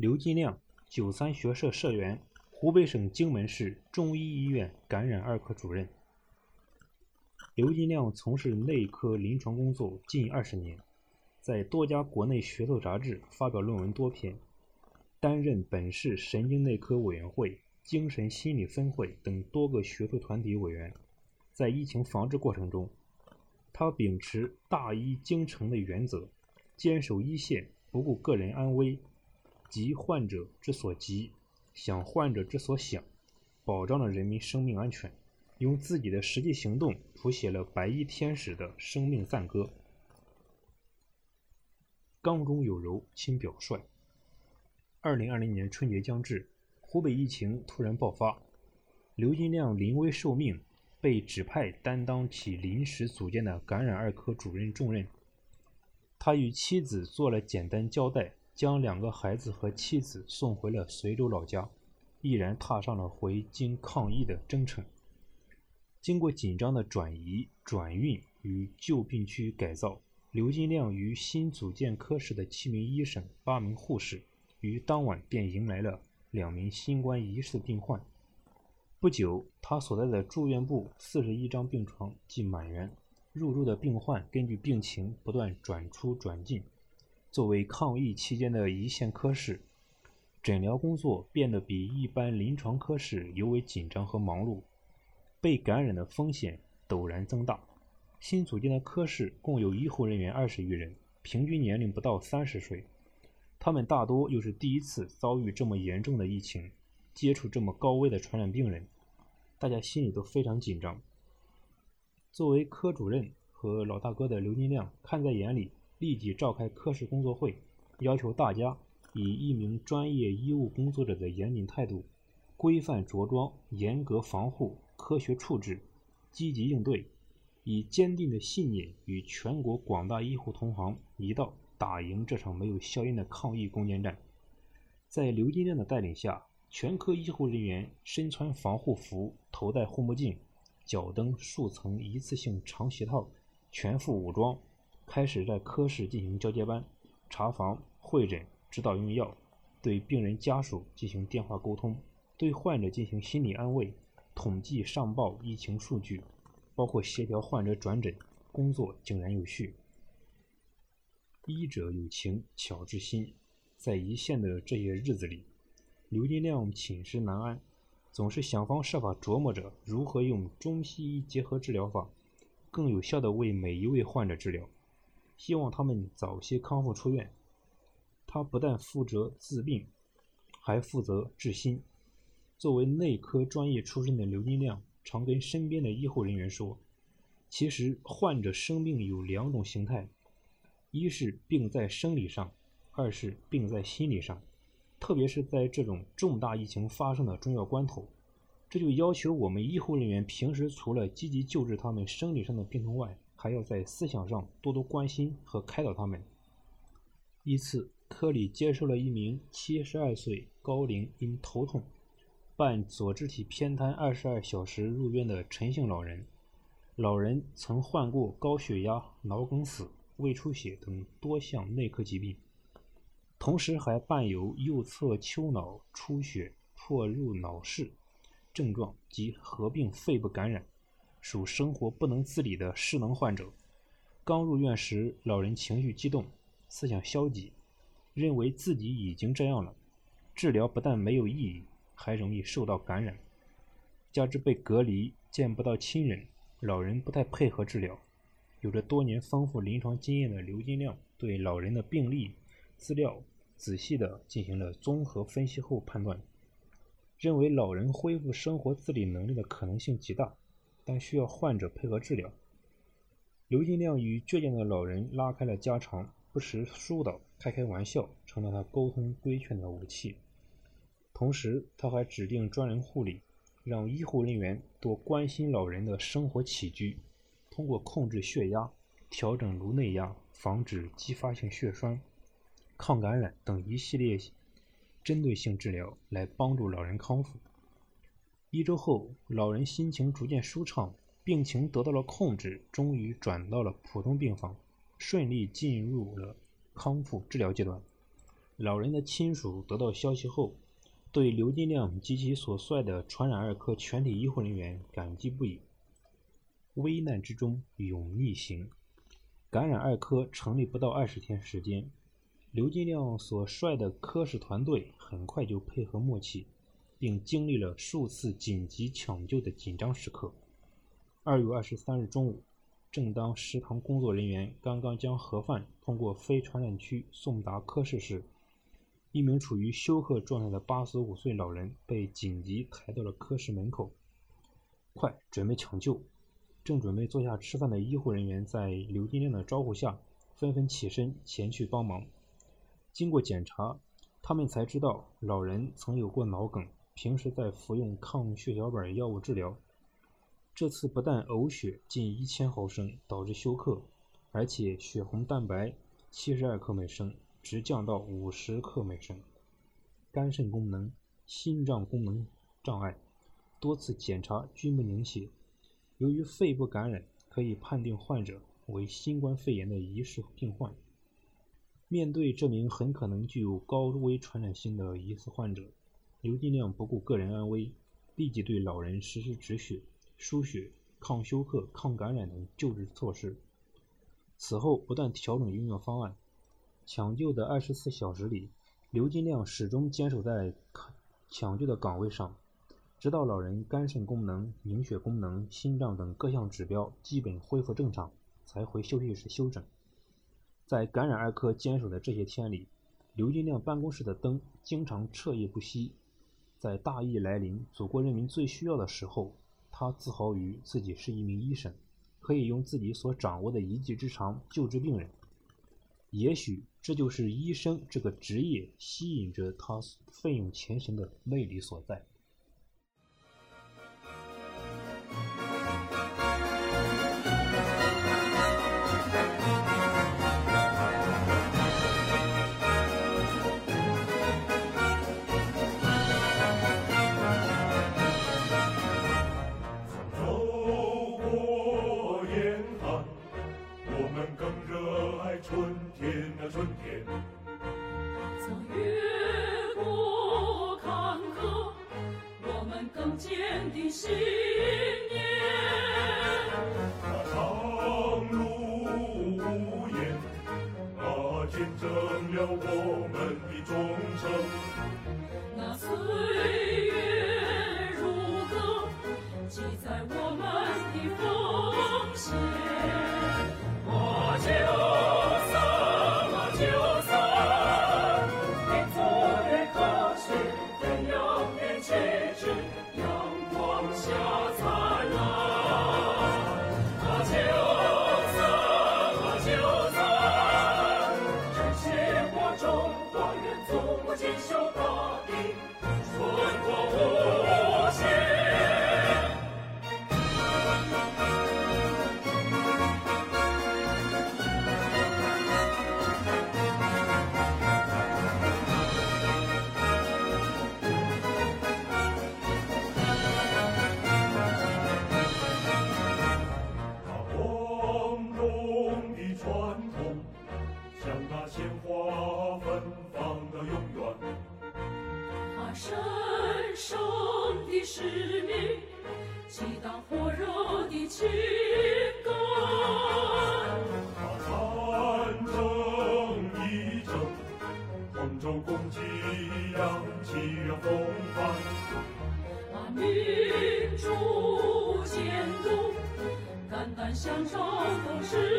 刘金亮，九三学社社员，湖北省荆门市中医医院感染二科主任。刘金亮从事内科临床工作近二十年，在多家国内学术杂志发表论文多篇，担任本市神经内科委员会、精神心理分会等多个学术团体委员。在疫情防治过程中，他秉持大医精诚的原则，坚守一线，不顾个人安危。急患者之所急，想患者之所想，保障了人民生命安全，用自己的实际行动谱写了白衣天使的生命赞歌。刚中有柔，亲表率。二零二零年春节将至，湖北疫情突然爆发，刘金亮临危受命，被指派担当起临时组建的感染二科主任重任。他与妻子做了简单交代。将两个孩子和妻子送回了随州老家，毅然踏上了回京抗疫的征程。经过紧张的转移、转运与旧病区改造，刘金亮与新组建科室的七名医生、八名护士，于当晚便迎来了两名新冠疑似病患。不久，他所在的住院部四十一张病床即满员，入住的病患根据病情不断转出转进。作为抗疫期间的一线科室，诊疗工作变得比一般临床科室尤为紧张和忙碌，被感染的风险陡然增大。新组建的科室共有医护人员二十余人，平均年龄不到三十岁，他们大多又是第一次遭遇这么严重的疫情，接触这么高危的传染病人，大家心里都非常紧张。作为科主任和老大哥的刘金亮看在眼里。立即召开科室工作会，要求大家以一名专业医务工作者的严谨态度，规范着装，严格防护，科学处置，积极应对，以坚定的信念与全国广大医护同行一道打赢这场没有硝烟的抗疫攻坚战。在刘金亮的带领下，全科医护人员身穿防护服，头戴护目镜，脚蹬数层一次性长鞋套，全副武装。开始在科室进行交接班、查房、会诊、指导用药，对病人家属进行电话沟通，对患者进行心理安慰，统计上报疫情数据，包括协调患者转诊，工作井然有序。医者有情，巧治心，在一线的这些日子里，刘金亮寝食难安，总是想方设法琢磨着如何用中西医结合治疗法，更有效地为每一位患者治疗。希望他们早些康复出院。他不但负责治病，还负责治心。作为内科专业出身的刘金亮，常跟身边的医护人员说：“其实患者生病有两种形态，一是病在生理上，二是病在心理上。特别是在这种重大疫情发生的重要关头，这就要求我们医护人员平时除了积极救治他们生理上的病痛外，还要在思想上多多关心和开导他们。一次，科里接受了一名七十二岁高龄因头痛伴左肢体偏瘫二十二小时入院的陈姓老人。老人曾患过高血压、脑梗死、胃出血等多项内科疾病，同时还伴有右侧丘脑出血破入脑室症状及合并肺部感染。属生活不能自理的失能患者。刚入院时，老人情绪激动，思想消极，认为自己已经这样了，治疗不但没有意义，还容易受到感染。加之被隔离，见不到亲人，老人不太配合治疗。有着多年丰富临床经验的刘金亮对老人的病历资料仔细地进行了综合分析后判断，认为老人恢复生活自理能力的可能性极大。但需要患者配合治疗。刘金亮与倔强的老人拉开了家常，不时疏导、开开玩笑，成了他沟通规劝的武器。同时，他还指定专人护理，让医护人员多关心老人的生活起居，通过控制血压、调整颅内压、防止继发性血栓、抗感染等一系列针对性治疗，来帮助老人康复。一周后，老人心情逐渐舒畅，病情得到了控制，终于转到了普通病房，顺利进入了康复治疗阶段。老人的亲属得到消息后，对刘金亮及其所率的传染二科全体医护人员感激不已。危难之中勇逆行，感染二科成立不到二十天时间，刘金亮所率的科室团队很快就配合默契，并经历了数次紧急抢救的紧张时刻。二月二十三日中午。正当食堂工作人员刚刚将盒饭通过非传染区送达科室时，一名处于休克状态的八十五岁老人被紧急抬到了科室门口。快，准备抢救！正准备坐下吃饭的医护人员在刘金亮的招呼下，纷纷起身前去帮忙。经过检查，他们才知道老人曾有过脑梗，平时在服用抗血小板药物治疗。这次不但呕血近一千毫升导致休克，而且血红蛋白七十二克每升直降到五十克每升，肝肾功能、心脏功能障碍，多次检查均不凝血。由于肺部感染，可以判定患者为新冠肺炎的疑似病患。面对这名很可能具有高危传染性的疑似患者，刘金亮不顾个人安危，立即对老人实施止血。输血、抗休克、抗感染等救治措施。此后不断调整用药方案。抢救的二十四小时里，刘金亮始终坚守在抢救的岗位上，直到老人肝肾功能、凝血功能、心脏等各项指标基本恢复正常，才回休息室休整。在感染二科坚守的这些天里，刘金亮办公室的灯经常彻夜不熄。在大疫来临、祖国人民最需要的时候。他自豪于自己是一名医生，可以用自己所掌握的一技之长救治病人。也许这就是医生这个职业吸引着他奋勇前行的魅力所在。民主监相守，共事乐。